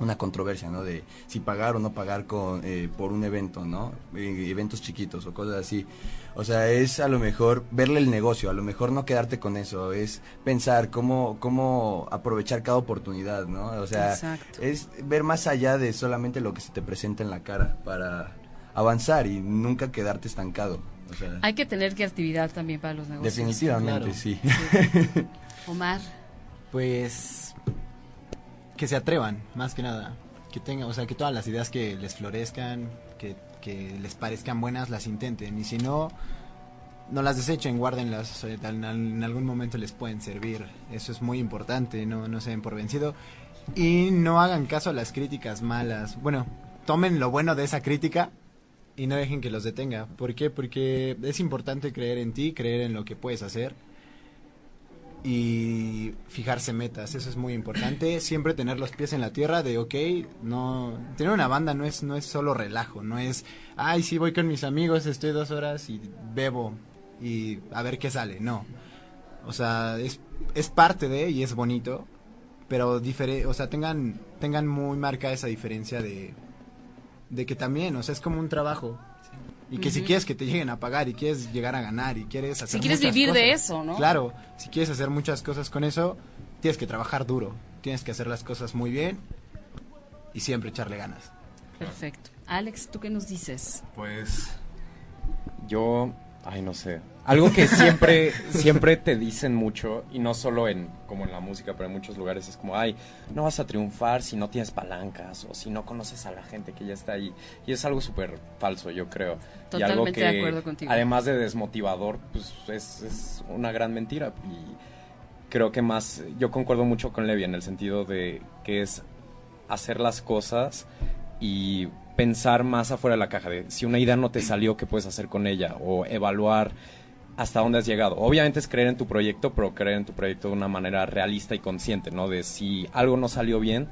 una controversia, ¿no? De si pagar o no pagar con, eh, por un evento, ¿no? Eh, eventos chiquitos o cosas así. O sea, es a lo mejor verle el negocio, a lo mejor no quedarte con eso, es pensar cómo, cómo aprovechar cada oportunidad, ¿no? O sea, Exacto. es ver más allá de solamente lo que se te presenta en la cara para avanzar y nunca quedarte estancado. O sea, Hay que tener creatividad también para los negocios. definitivamente claro. sí. Omar, Pues que se atrevan, más que nada. Que tengan, o sea, que todas las ideas que les florezcan, que, que les parezcan buenas, las intenten. Y si no, no las desechen, guárdenlas. o sea, en, en algún momento les pueden servir. Eso es muy importante, no, no se den por vencido. Y no hagan caso a las críticas malas. Bueno, tomen lo bueno de esa crítica y no dejen que los detenga. ¿Por qué? Porque es importante creer en ti, creer en lo que puedes hacer y fijarse metas, eso es muy importante, siempre tener los pies en la tierra de ok, no tener una banda no es no es solo relajo, no es ay sí voy con mis amigos, estoy dos horas y bebo y a ver qué sale, no, o sea es, es parte de y es bonito, pero difere, o sea tengan tengan muy marcada esa diferencia de de que también, o sea es como un trabajo y que si quieres que te lleguen a pagar y quieres llegar a ganar y quieres hacer si quieres muchas vivir de eso, ¿no? Claro, si quieres hacer muchas cosas con eso, tienes que trabajar duro, tienes que hacer las cosas muy bien y siempre echarle ganas. Perfecto. Alex, ¿tú qué nos dices? Pues yo, ay no sé, algo que siempre siempre te dicen mucho y no solo en como en la música, pero en muchos lugares es como, ay, no vas a triunfar si no tienes palancas o si no conoces a la gente que ya está ahí y es algo súper falso, yo creo. y algo Totalmente que de acuerdo contigo. además de desmotivador, pues es, es una gran mentira y creo que más yo concuerdo mucho con Levi en el sentido de que es hacer las cosas y pensar más afuera de la caja de si una idea no te salió, qué puedes hacer con ella o evaluar hasta dónde has llegado. Obviamente es creer en tu proyecto, pero creer en tu proyecto de una manera realista y consciente, ¿no? De si algo no salió bien,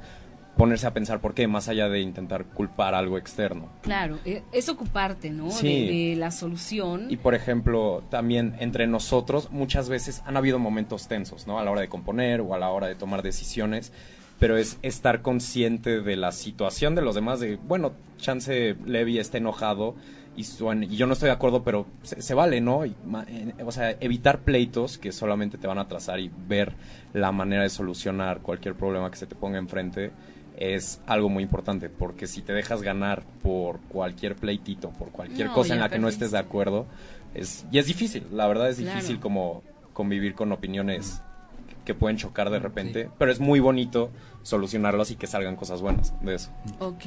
ponerse a pensar por qué, más allá de intentar culpar algo externo. Claro, eh, es ocuparte, ¿no? Sí. De, de la solución. Y por ejemplo, también entre nosotros muchas veces han habido momentos tensos, ¿no? A la hora de componer o a la hora de tomar decisiones, pero es estar consciente de la situación de los demás, de, bueno, chance Levi está enojado y, suena- y yo no estoy de acuerdo, pero se, se vale, ¿no? Y ma- o sea, evitar pleitos que solamente te van a atrasar y ver la manera de solucionar cualquier problema que se te ponga enfrente es algo muy importante, porque si te dejas ganar por cualquier pleitito, por cualquier No, cosa en la que no estés de acuerdo, es, y es difícil, la verdad es Claro. difícil como convivir con opiniones que pueden chocar de repente, pero es muy bonito solucionarlos y que salgan cosas buenas de eso. Ok.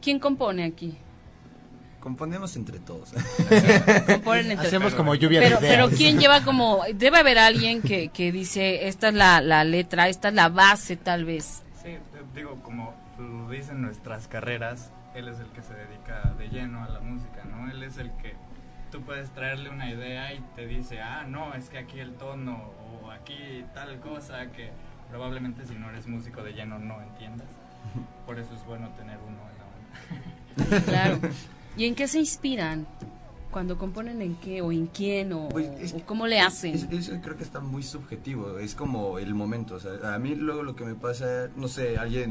¿Quién compone aquí? Componemos entre todos. Componen entre Hacemos como lluvia pero, de ideas. pero ¿quién lleva como... Debe haber alguien que, que dice, esta es la, la letra, esta es la base tal vez. Sí, digo, como lo dicen nuestras carreras, él es el que se dedica de lleno a la música, ¿no? Él es el que tú puedes traerle una idea y te dice, ah, no, es que aquí el tono o aquí tal cosa que probablemente si no eres músico de lleno no entiendas. Por eso es bueno tener uno en la banda. Claro. ¿Y en qué se inspiran? Cuando componen en qué o en quién o, Pues, es o cómo le hacen. es- Eso creo que está muy subjetivo, es como el momento, o sea, a mí luego lo que me pasa, no sé, alguien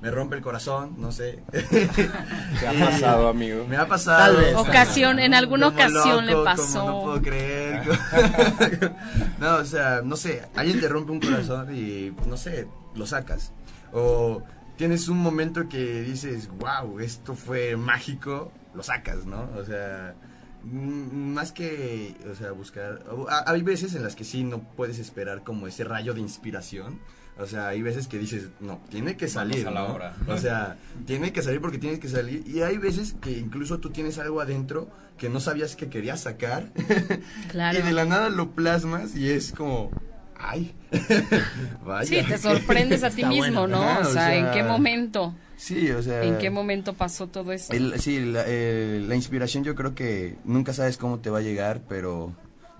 me rompe el corazón, no sé. ¿Qué ha pasado, amigo? Me ha pasado. Tal vez. Ocasión, en alguna Como ocasión le pasó. como no puedo creer. no, o sea, no sé, alguien te rompe un corazón y, no sé, lo sacas. O tienes un momento que dices, wow, esto fue mágico, lo sacas, ¿no? O sea, mm, más que, o sea, buscar... Hay veces en las que sí no puedes esperar como ese rayo de inspiración. O sea, hay veces que dices, no, tiene que salir, a la ¿no? hora. O sea, tiene que salir porque tiene que salir. Y hay veces que incluso tú tienes algo adentro que no sabías que querías sacar. Claro. y de la nada lo plasmas y es como, ay, vaya. Sí, te sorprendes a ti Está mismo, bueno. ¿no? Ajá, o o sea, ¿en qué momento? Sí, o sea. ¿En qué momento pasó todo eso? el- sí, la, eh, la inspiración yo creo que nunca sabes cómo te va a llegar, pero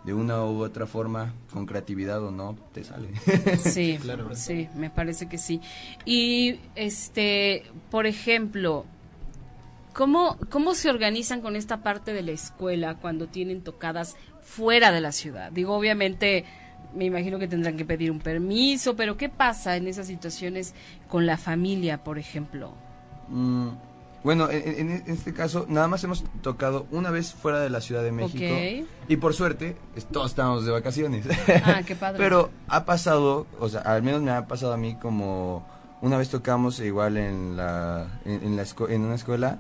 de una u otra forma, con creatividad o no, te sale. Sí, Claro. sí, me parece que sí. Y, este, por ejemplo, ¿cómo, ¿cómo se organizan con esta parte de la escuela cuando tienen tocadas fuera de la ciudad? Digo, obviamente, me imagino que tendrán que pedir un permiso, pero ¿qué pasa en esas situaciones con la familia, por ejemplo? Mm, bueno, en, en- este caso, nada más hemos tocado una vez fuera de la Ciudad de México. Y por suerte, todos estamos de vacaciones. Ah, qué padre. Pero ha pasado, o sea, al menos me ha pasado a mí como una vez tocamos igual en la en, en la esco- en una escuela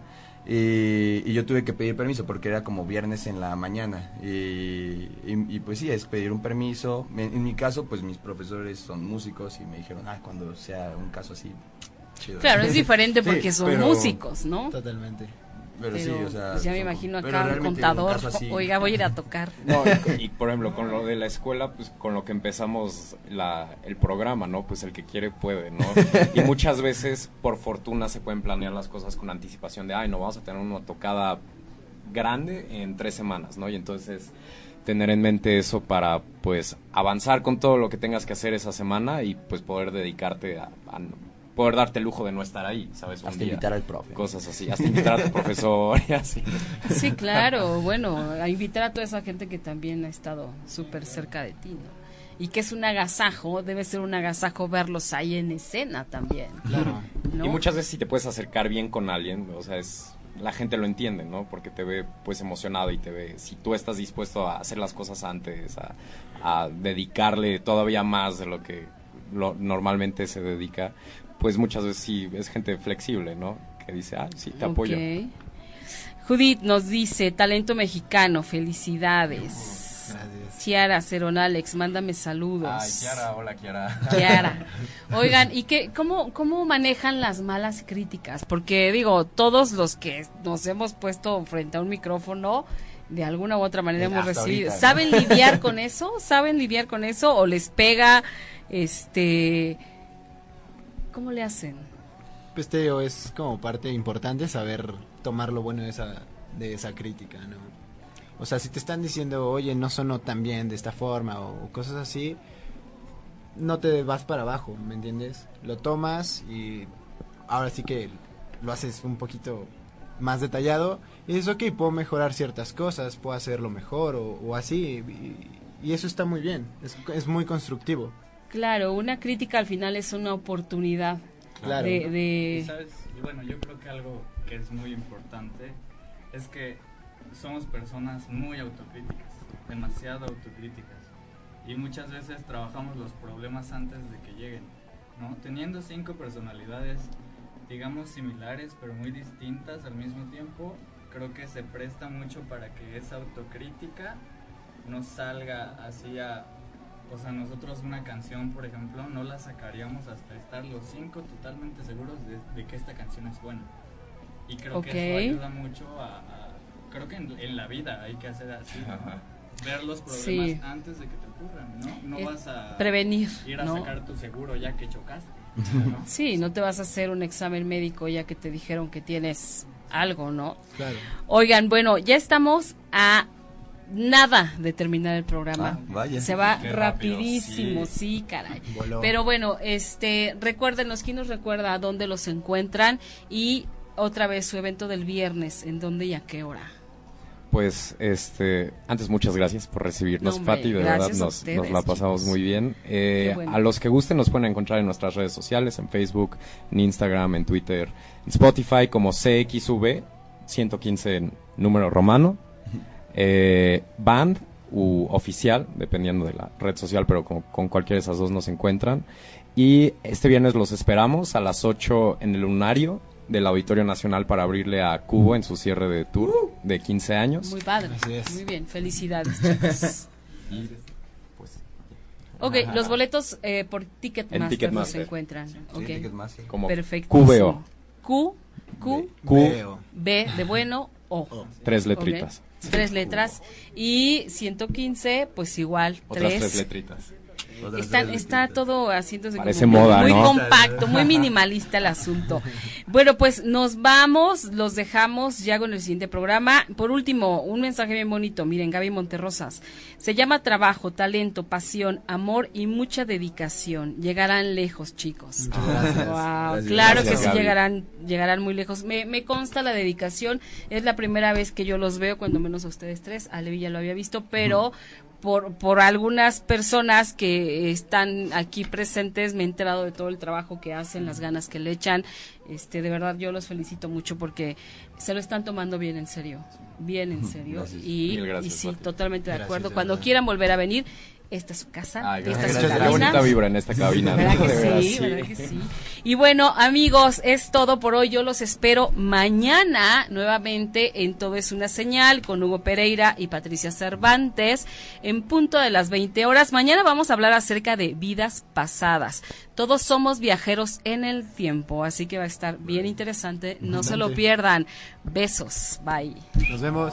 Y, y yo tuve que pedir permiso porque era como viernes en la mañana. Y, y- y, pues sí, es pedir un permiso. En, en mi caso, pues mis profesores son músicos y me dijeron, ah, cuando sea un caso así, chido. Claro, es diferente Sí, porque son pero- músicos, ¿no? Totalmente. Pero, sí, o sea. pues ya me imagino acá un realmente contador, oiga, voy a ir a tocar. No, y, y, por ejemplo, con lo de la escuela, pues con lo que empezamos la, el programa, ¿no? Pues el que quiere puede, ¿no? Y muchas veces, por fortuna, se pueden planear las cosas con anticipación de, ay, no, vamos a tener una tocada grande en tres semanas, ¿no? Y entonces tener en mente eso para, pues, avanzar con todo lo que tengas que hacer esa semana y, pues, poder dedicarte a, a poder darte el lujo de no estar ahí, ¿sabes? Un Hasta día. invitar al profe. Cosas así, hasta invitar a tu profesor y así. Sí, claro, bueno, a invitar a toda esa gente que también ha estado súper cerca de ti, ¿no? Y que es un agasajo, debe ser un agasajo verlos ahí en escena también. Claro. ¿no? Y muchas veces si te puedes acercar bien con alguien, o sea, es la gente lo entiende, ¿no? Porque te ve pues emocionado y te ve, si tú estás dispuesto a hacer las cosas antes, a, a dedicarle todavía más de lo que lo, normalmente se dedica, pues muchas veces sí es gente flexible, ¿no? Que dice, ah, sí, te apoyo. Judith nos dice, talento mexicano, felicidades. Gracias. Chiara Cerón Alex, mándame saludos. Ay, Kiara, hola Kiara. Kiara. Oigan, ¿y qué, cómo, cómo manejan las malas críticas? Porque digo, todos los que nos hemos puesto frente a un micrófono, de alguna u otra manera Eh, hemos recibido. ahorita, ¿no? ¿Saben lidiar con eso? ¿Saben lidiar con eso? ¿O les pega, este... ¿Cómo le hacen? Pues te digo, es como parte importante saber tomar lo bueno de esa, de esa crítica, ¿no? O sea, si te están diciendo, oye, no sonó tan bien de esta forma o cosas así, no te vas para abajo, ¿me entiendes? Lo tomas y ahora sí que lo haces un poquito más detallado y dices, ok, puedo mejorar ciertas cosas, puedo hacerlo mejor o, así y, eso está muy bien, es muy constructivo. Claro, una crítica al final es una oportunidad Claro. de... Y de- sabes, y bueno, yo creo que algo que es muy importante es que somos personas muy autocríticas, demasiado autocríticas. Y muchas veces trabajamos los problemas antes de que lleguen, ¿no? Teniendo cinco personalidades, digamos, similares, pero muy distintas al mismo tiempo, creo que se presta mucho para que esa autocrítica no salga así a... O sea, nosotros una canción, por ejemplo, no la sacaríamos hasta estar los cinco totalmente seguros de, de que esta canción es buena. Y creo que eso ayuda mucho a... a- creo que en, en la vida hay que hacer así, ¿no? ver los problemas Sí. antes de que te ocurran, ¿no? No Es vas a prevenir, ir a ¿no? sacar tu seguro ya que chocaste. ¿no? Sí, no te vas a hacer un examen médico ya que te dijeron que tienes algo, ¿no? Claro. Oigan, bueno, ya estamos a nada de terminar el programa. Ah, vaya. Se va Qué rápido, rapidísimo, sí. caray. Voló. Pero bueno, este, recuérdenos, ¿quién nos recuerda a dónde los encuentran? Y otra vez su evento del viernes, ¿en dónde y a qué hora? Pues, este, antes muchas gracias por recibirnos, No, Pati, de verdad nos, ustedes, nos la pasamos chicos. muy bien. Eh, bueno. A los que gusten nos pueden encontrar en nuestras redes sociales, en Facebook, en Instagram, en Twitter, en Spotify como CXV 115 en número romano, eh, band u oficial, dependiendo de la red social, pero con, con cualquiera de esas dos nos encuentran. Y este viernes los esperamos a las 8 en el lunario del Auditorio Nacional para abrirle a Cubo en su cierre de tour de 15 años. Muy padre. Así es. Muy bien, felicidades, chicos. Ok, los boletos eh, por Ticketmaster, nos Ticketmaster. encuentran. Sí, Ok, Ticketmaster. como perfecto. QVO, Q, Q, Q, Veo. B de bueno, O. tres letritas. Tres letras. Y 115, pues igual, Otras tres tres. letritas. Está, está todo haciéndose Parece como moda, muy ¿no? compacto, muy minimalista el asunto. Bueno, pues nos vamos, los dejamos ya con el siguiente programa. Por último, un mensaje bien bonito. Miren, Gaby Monterrosas. Se llama trabajo, talento, pasión, amor y mucha dedicación. Llegarán lejos, chicos. Gracias. Wow, Gracias. claro Gracias, que sí Gaby. llegarán, llegarán muy lejos. Me, me consta la dedicación. Es la primera vez que yo los veo, cuando menos a ustedes tres. A Levi ya lo había visto, pero por, por algunas personas que están aquí presentes me he enterado de todo el trabajo que hacen, las ganas que le echan. Este, de verdad yo los felicito mucho porque se lo están tomando bien en serio, bien en serio. Gracias. Y, Mil gracias, y sí, Pati. totalmente de Gracias, acuerdo. de Cuando quieran volver a venir, esta es su casa, Ay, esta es su cabina. bonita vibra en esta cabina. ¿Verdad ¿no? que De veras, sí? ¿Verdad que sí? Y bueno, amigos, es todo por hoy. Yo los espero mañana nuevamente en Todo es una señal con Hugo Pereira y Patricia Cervantes en punto de las 20 horas. Mañana vamos a hablar acerca de vidas pasadas. Todos somos viajeros en el tiempo, así que va a estar bien interesante. No se lo pierdan. Besos. Bye. Nos vemos.